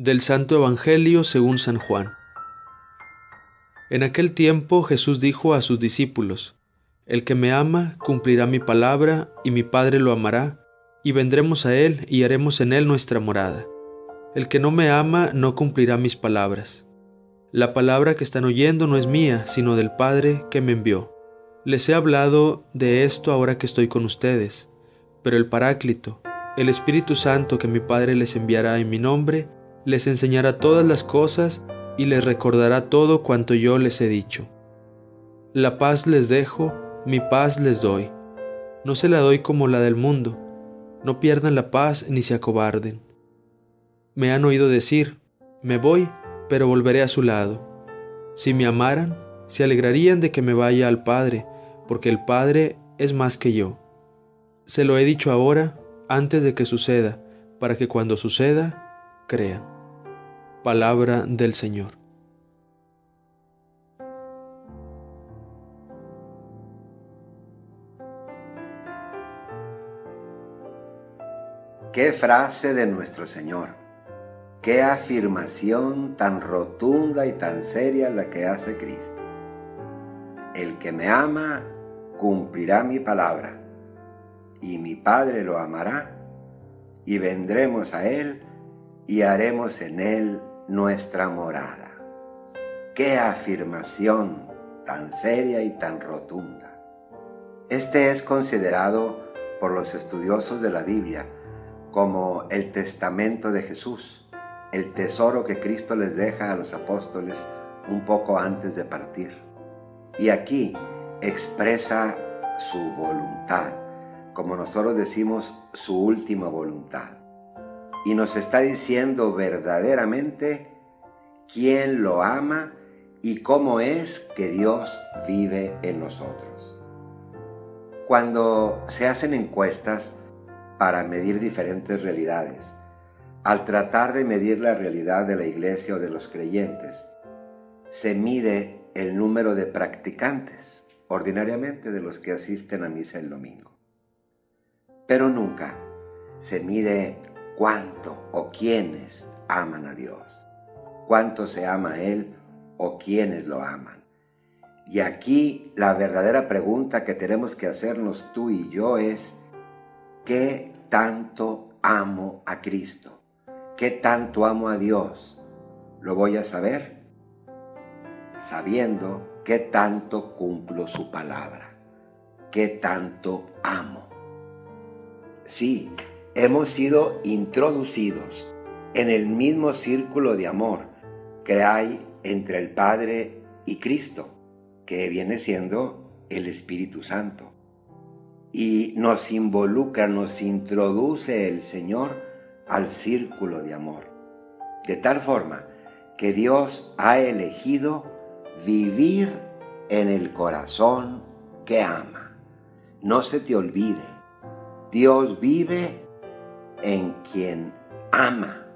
Del Santo Evangelio según San Juan. En aquel tiempo Jesús dijo a sus discípulos, El que me ama cumplirá mi palabra, y mi Padre lo amará, y vendremos a él y haremos en él nuestra morada. El que no me ama no cumplirá mis palabras. La palabra que están oyendo no es mía, sino del Padre que me envió. Les he hablado de esto ahora que estoy con ustedes, pero el Paráclito, el Espíritu Santo que mi Padre les enviará en mi nombre, les enseñará todas las cosas y les recordará todo cuanto yo les he dicho. La paz les dejo, mi paz les doy. No se la doy como la del mundo. No pierdan la paz ni se acobarden. Me han oído decir, me voy, pero volveré a su lado. Si me amaran, se alegrarían de que me vaya al Padre, porque el Padre es más que yo. Se lo he dicho ahora, antes de que suceda, para que cuando suceda, crean. Palabra del Señor. Qué frase de nuestro Señor. Qué afirmación tan rotunda y tan seria la que hace Cristo. El que me ama cumplirá mi palabra, y mi Padre lo amará, y vendremos a Él y haremos en Él nuestra morada. Qué afirmación tan seria y tan rotunda. Este es considerado por los estudiosos de la Biblia como el testamento de Jesús, el tesoro que Cristo les deja a los apóstoles un poco antes de partir. Y aquí expresa su voluntad, como nosotros decimos su última voluntad y nos está diciendo verdaderamente quién lo ama y cómo es que Dios vive en nosotros. Cuando se hacen encuestas para medir diferentes realidades, al tratar de medir la realidad de la iglesia o de los creyentes, se mide el número de practicantes, ordinariamente de los que asisten a misa el domingo. Pero nunca se mide cuánto o quiénes aman a Dios, cuánto se ama a Él o quiénes lo aman. Y aquí la verdadera pregunta que tenemos que hacernos tú y yo es, ¿qué tanto amo a Cristo? ¿Qué tanto amo a Dios? ¿Lo voy a saber? Sabiendo qué tanto cumplo su palabra, qué tanto amo. Sí, hemos sido introducidos en el mismo círculo de amor que hay entre el Padre y Cristo, que viene siendo el Espíritu Santo. Y nos involucra, nos introduce el Señor al círculo de amor. De tal forma que Dios ha elegido vivir en el corazón que ama. No se te olvide, Dios vive en quien ama.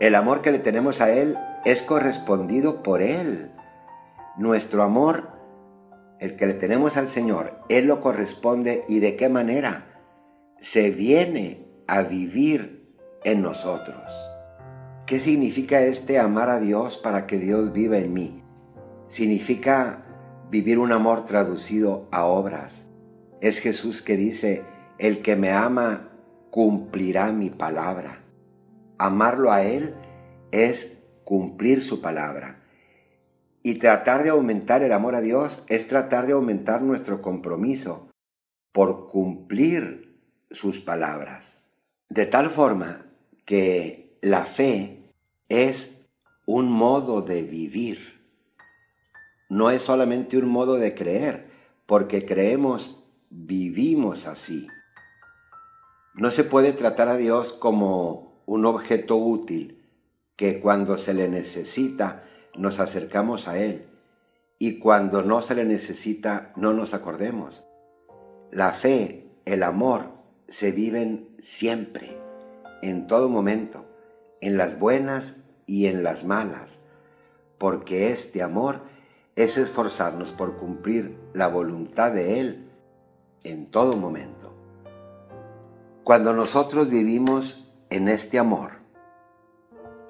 El amor que le tenemos a Él es correspondido por Él. Nuestro amor, el que le tenemos al Señor, Él lo corresponde y de qué manera se viene a vivir en nosotros. ¿Qué significa este amar a Dios para que Dios viva en mí? Significa vivir un amor traducido a obras. Es Jesús que dice, el que me ama cumplirá mi palabra. Amarlo a Él es cumplir su palabra. Y tratar de aumentar el amor a Dios es tratar de aumentar nuestro compromiso por cumplir sus palabras. De tal forma que la fe es un modo de vivir. No es solamente un modo de creer, porque creemos, vivimos así. No se puede tratar a Dios como un objeto útil que cuando se le necesita nos acercamos a Él y cuando no se le necesita no nos acordemos. La fe, el amor se viven siempre, en todo momento, en las buenas y en las malas, porque este amor es esforzarnos por cumplir la voluntad de Él en todo momento. Cuando nosotros vivimos en este amor,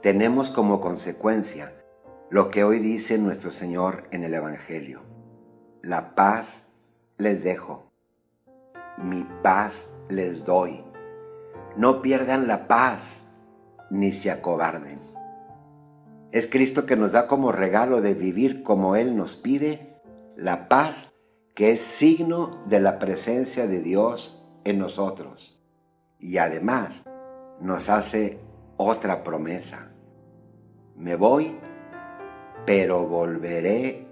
tenemos como consecuencia lo que hoy dice nuestro Señor en el Evangelio. La paz les dejo, mi paz les doy. No pierdan la paz ni se acobarden. Es Cristo que nos da como regalo de vivir como Él nos pide la paz que es signo de la presencia de Dios en nosotros. Y además nos hace otra promesa. Me voy, pero volveré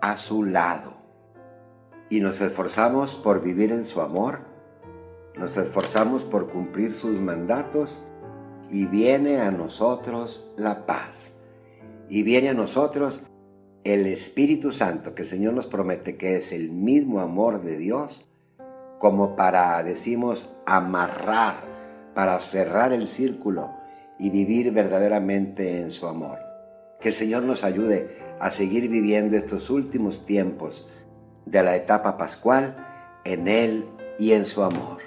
a su lado. Y nos esforzamos por vivir en su amor, nos esforzamos por cumplir sus mandatos y viene a nosotros la paz. Y viene a nosotros el Espíritu Santo que el Señor nos promete que es el mismo amor de Dios, como para, decimos, amarrar, para cerrar el círculo y vivir verdaderamente en su amor. Que el Señor nos ayude a seguir viviendo estos últimos tiempos de la etapa pascual en Él y en su amor.